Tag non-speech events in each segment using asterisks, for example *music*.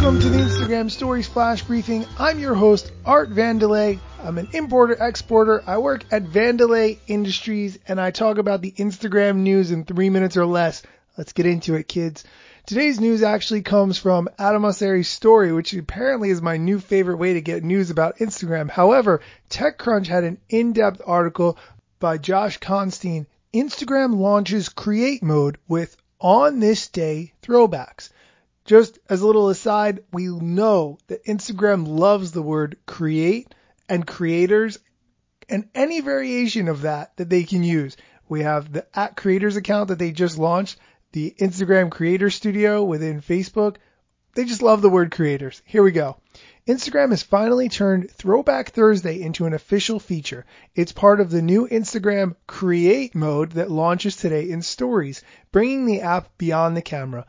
Welcome to the Instagram Stories Flash Briefing. I'm your host, Art Vandelay. I'm an importer exporter. I work at Vandelay Industries and I talk about the Instagram news in three minutes or less. Let's get into it, kids. Today's news actually comes from Adam Mosseri's story, which apparently is my new favorite way to get news about Instagram. However, TechCrunch had an in-depth article by Josh Constine. Instagram launches create mode with on this day throwbacks. Just as a little aside, we know that Instagram loves the word create and creators and any variation of that that they can use. We have the at creators account that they just launched, the Instagram creator studio within Facebook. They just love the word creators. Here we go. Instagram has finally turned Throwback Thursday into an official feature. It's part of the new Instagram Create mode that launches today in Stories, bringing the app beyond the camera.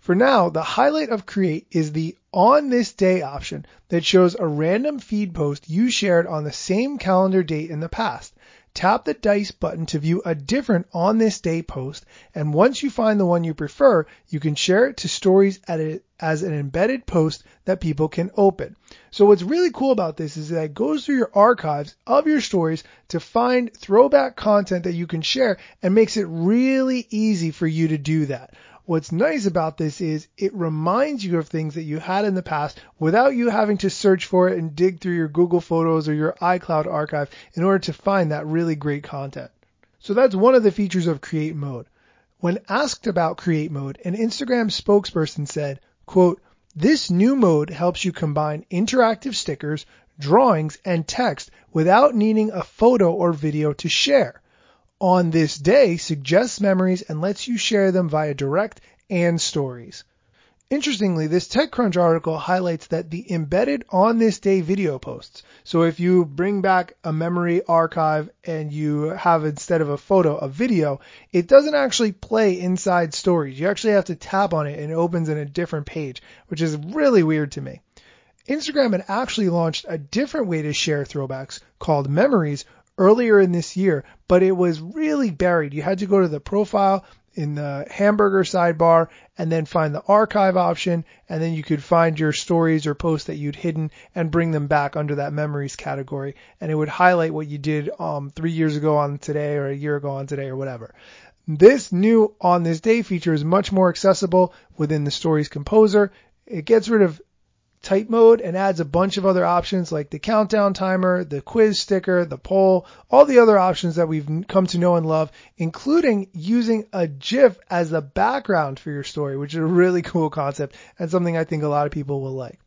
For now, the highlight of Create is the On This Day option that shows a random feed post you shared on the same calendar date in the past. Tap the dice button to view a different On This Day post, and once you find the one you prefer, you can share it to stories as an embedded post that people can open. So what's really cool about this is that it goes through your archives of your stories to find throwback content that you can share and makes it really easy for you to do that. What's nice about this is it reminds you of things that you had in the past without you having to search for it and dig through your Google Photos or your iCloud archive in order to find that really great content. So that's one of the features of Create Mode. When asked about Create Mode, an Instagram spokesperson said, quote, this new mode helps you combine interactive stickers, drawings, and text without needing a photo or video to share on this day suggests memories and lets you share them via direct and stories. Interestingly, this TechCrunch article highlights that the embedded on this day video posts. So if you bring back a memory archive and you have instead of a photo, a video, it doesn't actually play inside stories. You actually have to tap on it and it opens in a different page, which is really weird to me. Instagram had actually launched a different way to share throwbacks called memories earlier in this year, but it was really buried. You had to go to the profile in the hamburger sidebar and then find the archive option and then you could find your stories or posts that you'd hidden and bring them back under that memories category and it would highlight what you did um, three years ago on today or a year ago on today or whatever. This new on this day feature is much more accessible within the stories composer. It gets rid of type mode and adds a bunch of other options like the countdown timer, the quiz sticker, the poll, all the other options that we've come to know and love, including using a GIF as the background for your story, which is a really *laughs* cool concept and something I think a lot of people will like.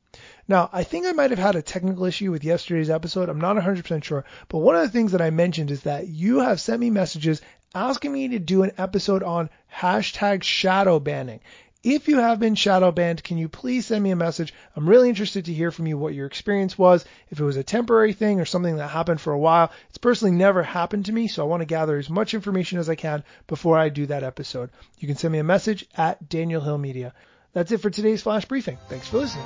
Now, I think I might have had a technical issue with yesterday's episode. I'm not 100% sure, but one of the things that I mentioned is that you have sent me messages asking me to do an episode on hashtag shadow banning. If you have been shadow banned, can you please send me a message? I'm really interested to hear from you what your experience was, if it was a temporary thing or something that happened for a while. It's personally never happened to me, so I want to gather as much information as I can before I do that episode. You can send me a message at Daniel Hill Media. That's it for today's flash briefing. Thanks for listening.